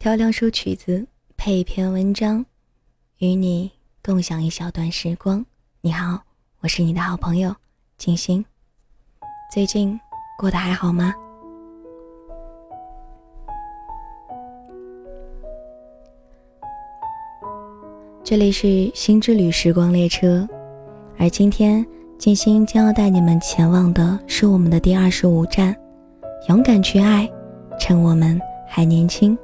挑两首曲子，配一篇文章，与你共享一小段时光。你好，我是你的好朋友静心。最近过得还好吗？这里是新之旅时光列车，而今天静心将要带你们前往的是我们的第二十五站——勇敢去爱，趁我们还年轻。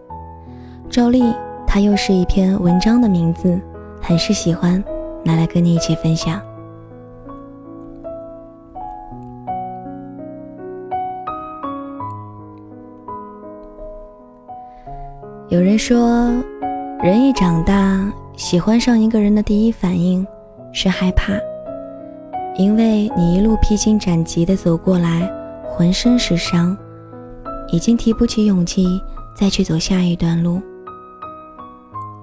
照例，它又是一篇文章的名字，很是喜欢，拿来跟你一起分享。有人说，人一长大，喜欢上一个人的第一反应是害怕，因为你一路披荆斩棘的走过来，浑身是伤，已经提不起勇气再去走下一段路。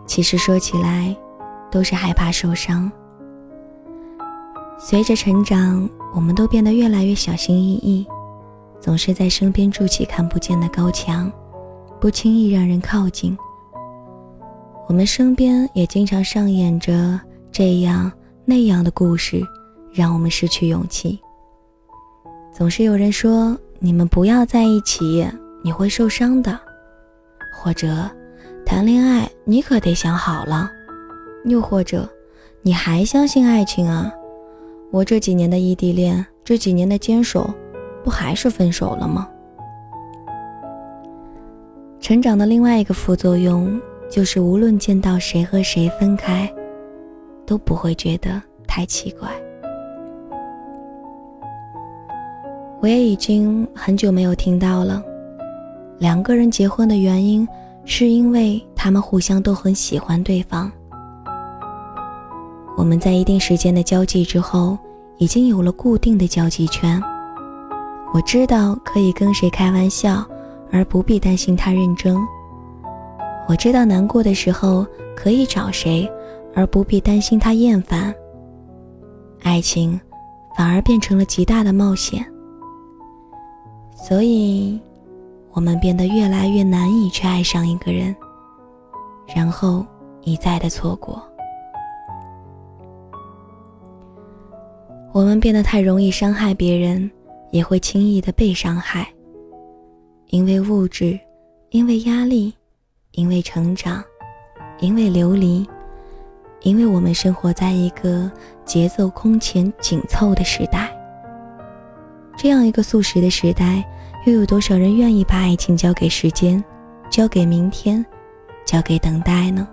其实说起来，都是害怕受伤。随着成长，我们都变得越来越小心翼翼，总是在身边筑起看不见的高墙，不轻易让人靠近。我们身边也经常上演着这样那样的故事，让我们失去勇气。总是有人说：“你们不要在一起，你会受伤的。”或者。谈恋爱，你可得想好了。又或者，你还相信爱情啊？我这几年的异地恋，这几年的坚守，不还是分手了吗？成长的另外一个副作用，就是无论见到谁和谁分开，都不会觉得太奇怪。我也已经很久没有听到了，两个人结婚的原因。是因为他们互相都很喜欢对方。我们在一定时间的交际之后，已经有了固定的交际圈。我知道可以跟谁开玩笑，而不必担心他认真。我知道难过的时候可以找谁，而不必担心他厌烦。爱情反而变成了极大的冒险。所以。我们变得越来越难以去爱上一个人，然后一再的错过。我们变得太容易伤害别人，也会轻易的被伤害。因为物质，因为压力，因为成长，因为流离，因为我们生活在一个节奏空前紧凑的时代。这样一个速食的时代。又有多少人愿意把爱情交给时间，交给明天，交给等待呢？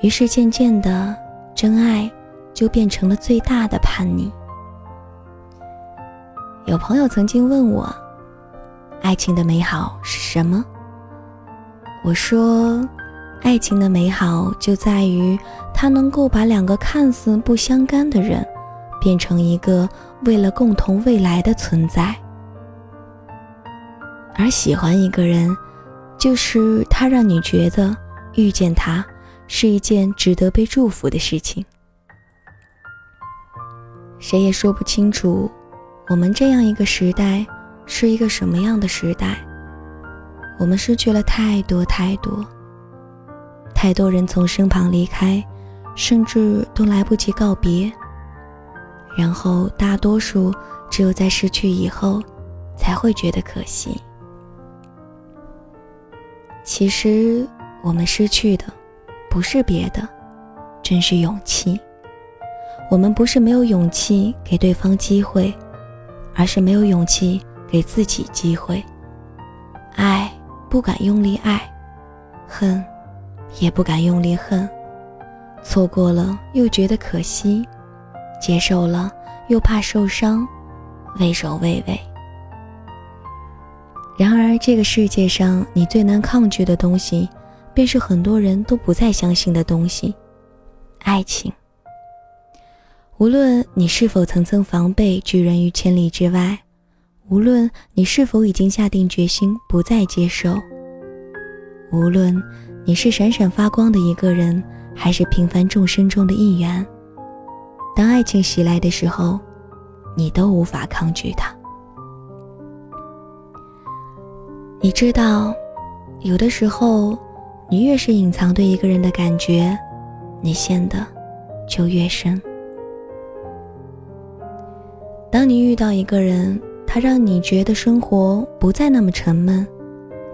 于是渐渐的，真爱就变成了最大的叛逆。有朋友曾经问我，爱情的美好是什么？我说，爱情的美好就在于它能够把两个看似不相干的人，变成一个为了共同未来的存在。而喜欢一个人，就是他让你觉得遇见他是一件值得被祝福的事情。谁也说不清楚，我们这样一个时代是一个什么样的时代。我们失去了太多太多，太多人从身旁离开，甚至都来不及告别。然后大多数只有在失去以后，才会觉得可惜。其实，我们失去的不是别的，正是勇气。我们不是没有勇气给对方机会，而是没有勇气给自己机会。爱不敢用力爱，恨也不敢用力恨。错过了又觉得可惜，接受了又怕受伤，畏首畏尾。而，这个世界上你最难抗拒的东西，便是很多人都不再相信的东西——爱情。无论你是否层层防备，拒人于千里之外；无论你是否已经下定决心不再接受；无论你是闪闪发光的一个人，还是平凡众生中的一员，当爱情袭来的时候，你都无法抗拒它。你知道，有的时候，你越是隐藏对一个人的感觉，你陷的就越深。当你遇到一个人，他让你觉得生活不再那么沉闷，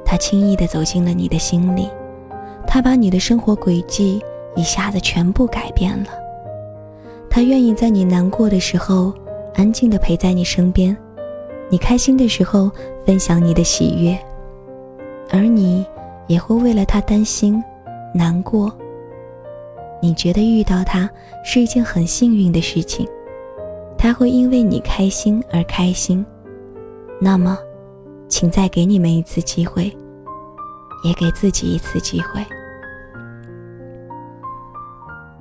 他轻易的走进了你的心里，他把你的生活轨迹一下子全部改变了。他愿意在你难过的时候安静的陪在你身边，你开心的时候分享你的喜悦，而你也会为了他担心、难过。你觉得遇到他是一件很幸运的事情。他会因为你开心而开心，那么，请再给你们一次机会，也给自己一次机会。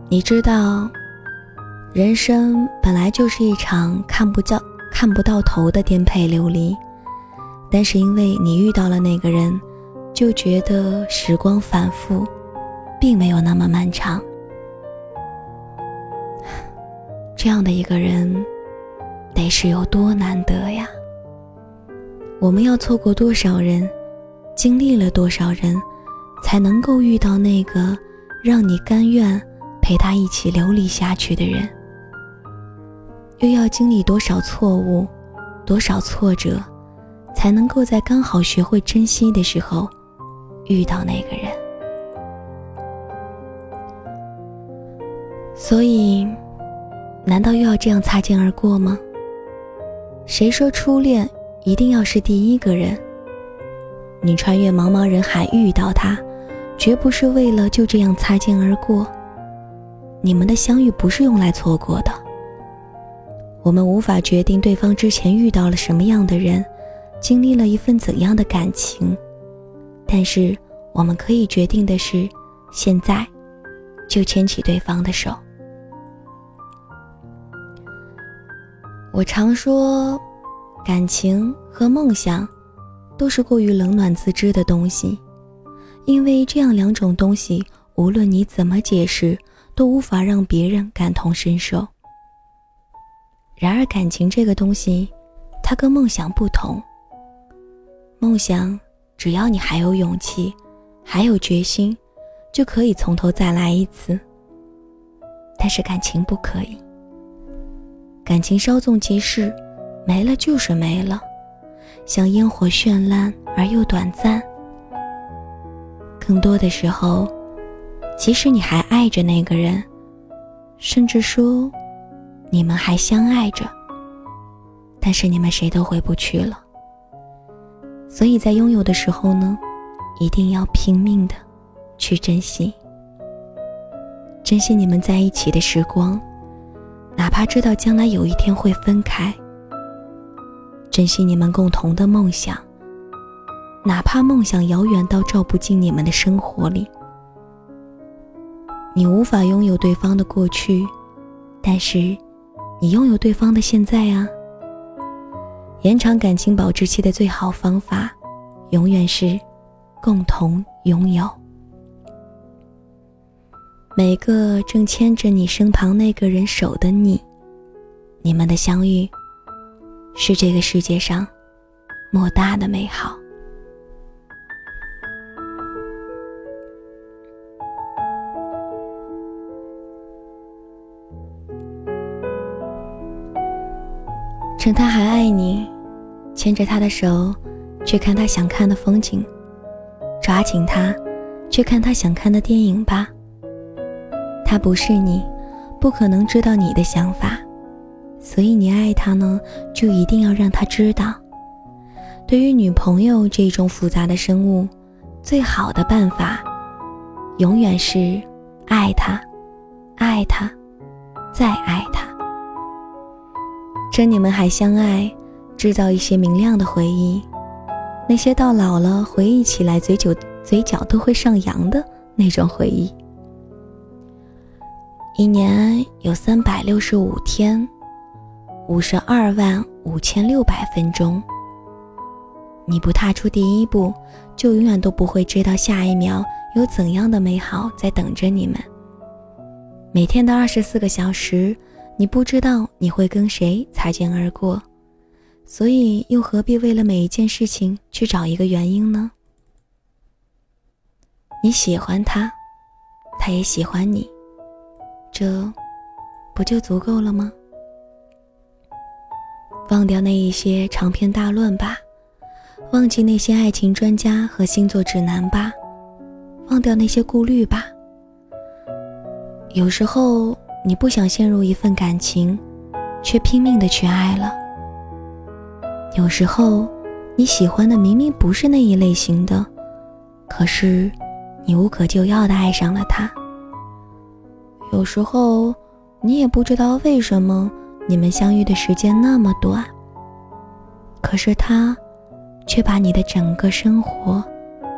你知道，人生本来就是一场看不到、看不到头的颠沛流离，但是因为你遇到了那个人，就觉得时光反复，并没有那么漫长。这样的一个人，得是有多难得呀！我们要错过多少人，经历了多少人，才能够遇到那个让你甘愿陪他一起流离下去的人？又要经历多少错误，多少挫折，才能够在刚好学会珍惜的时候，遇到那个人？所以。难道又要这样擦肩而过吗？谁说初恋一定要是第一个人？你穿越茫茫人海遇到他，绝不是为了就这样擦肩而过。你们的相遇不是用来错过的。我们无法决定对方之前遇到了什么样的人，经历了一份怎样的感情，但是我们可以决定的是，现在就牵起对方的手。我常说，感情和梦想都是过于冷暖自知的东西，因为这样两种东西，无论你怎么解释，都无法让别人感同身受。然而，感情这个东西，它跟梦想不同。梦想，只要你还有勇气，还有决心，就可以从头再来一次。但是，感情不可以。感情稍纵即逝，没了就是没了，像烟火绚烂而又短暂。更多的时候，即使你还爱着那个人，甚至说你们还相爱着，但是你们谁都回不去了。所以在拥有的时候呢，一定要拼命的去珍惜，珍惜你们在一起的时光。哪怕知道将来有一天会分开，珍惜你们共同的梦想。哪怕梦想遥远到照不进你们的生活里，你无法拥有对方的过去，但是你拥有对方的现在啊。延长感情保质期的最好方法，永远是共同拥有。每个正牵着你身旁那个人手的你，你们的相遇，是这个世界上莫大的美好。趁他还爱你，牵着他的手，去看他想看的风景，抓紧他，去看他想看的电影吧。他不是你，不可能知道你的想法，所以你爱他呢，就一定要让他知道。对于女朋友这种复杂的生物，最好的办法，永远是爱他，爱他，再爱他。趁你们还相爱，制造一些明亮的回忆，那些到老了回忆起来嘴角嘴角都会上扬的那种回忆。一年有三百六十五天，五十二万五千六百分钟。你不踏出第一步，就永远都不会知道下一秒有怎样的美好在等着你们。每天的二十四个小时，你不知道你会跟谁擦肩而过，所以又何必为了每一件事情去找一个原因呢？你喜欢他，他也喜欢你，这不就足够了吗？忘掉那一些长篇大论吧，忘记那些爱情专家和星座指南吧，忘掉那些顾虑吧。有时候你不想陷入一份感情，却拼命的去爱了。有时候你喜欢的明明不是那一类型的，可是你无可救药的爱上了他。有时候你也不知道为什么你们相遇的时间那么短，可是他却把你的整个生活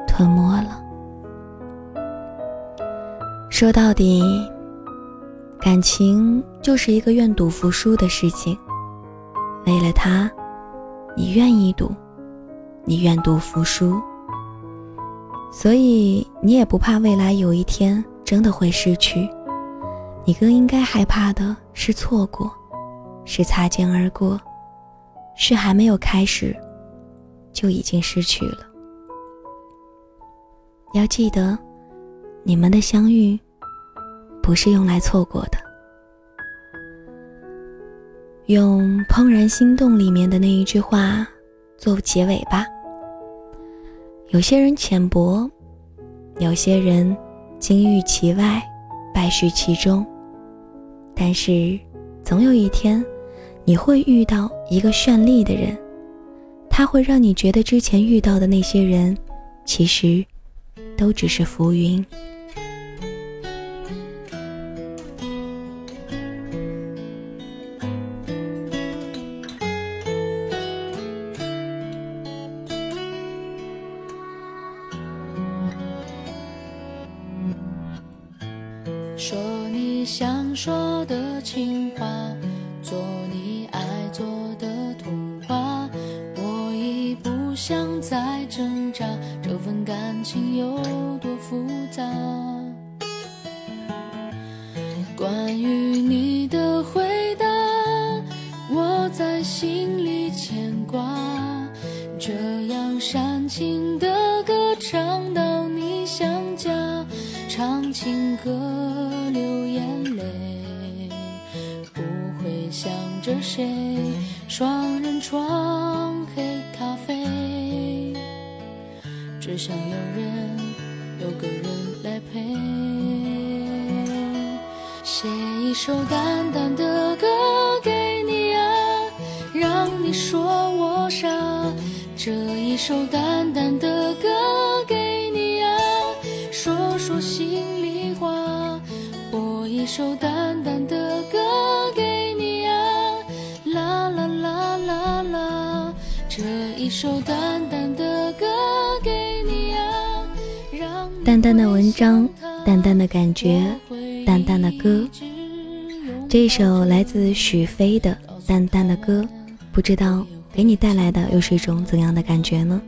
吞没了。说到底。感情就是一个愿赌服输的事情。为了他，你愿意赌，你愿赌服输，所以你也不怕未来有一天真的会失去。你更应该害怕的是错过，是擦肩而过，是还没有开始就已经失去了。要记得，你们的相遇。不是用来错过的。用《怦然心动》里面的那一句话做结尾吧。有些人浅薄，有些人金玉其外，败絮其中。但是，总有一天，你会遇到一个绚丽的人，他会让你觉得之前遇到的那些人，其实都只是浮云。说你想说的情话，做你爱做的童话，我已不想再挣扎，这份感情有多复杂？唱情歌流眼泪，不会想。着谁？双人床，黑咖啡，只想有人，有个人来陪。写一首淡淡的歌给你啊，让你说我傻。这一首淡淡的说心里话。播一首淡淡的歌给你啊，啦啦啦啦啦，这。一首淡淡的歌给你啊，淡淡的文章，淡淡的感觉，淡淡的歌。这一首来自许飞的《淡淡的歌》，不知道给你带来的又是一种怎样的感觉呢？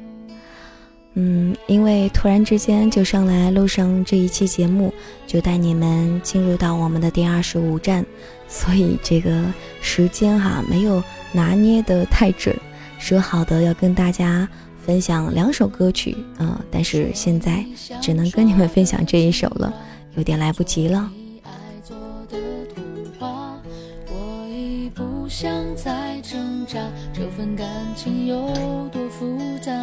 嗯，因为突然之间就上来录上这一期节目，就带你们进入到我们的第二十五站，所以这个时间哈没有拿捏的太准。说好的要跟大家分享两首歌曲，嗯，但是现在只能跟你们分享这一首了，有点来不及了。我已不想再挣扎，这份感情有多复杂？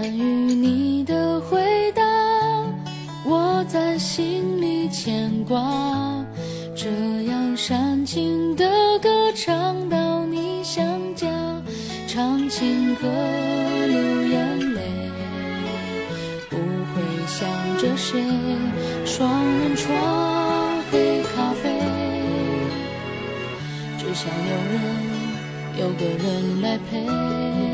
关于你的回答，我在心里牵挂，这样煽情的歌唱到你想家。唱情歌流眼泪，不会想着谁。双人床，黑咖啡，只想有人，有个人来陪。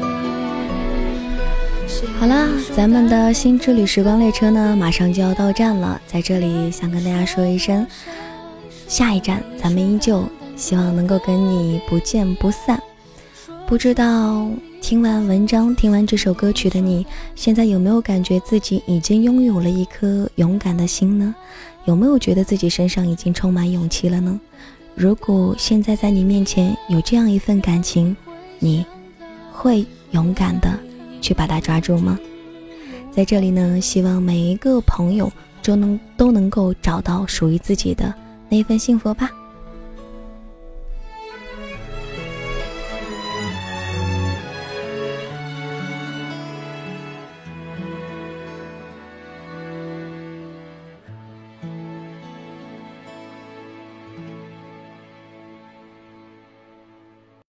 好啦，咱们的新之旅时光列车呢，马上就要到站了。在这里想跟大家说一声，下一站咱们依旧，希望能够跟你不见不散。不知道听完文章、听完这首歌曲的你，现在有没有感觉自己已经拥有了一颗勇敢的心呢？有没有觉得自己身上已经充满勇气了呢？如果现在在你面前有这样一份感情，你会勇敢的去把它抓住吗？在这里呢，希望每一个朋友都能都能够找到属于自己的那份幸福吧。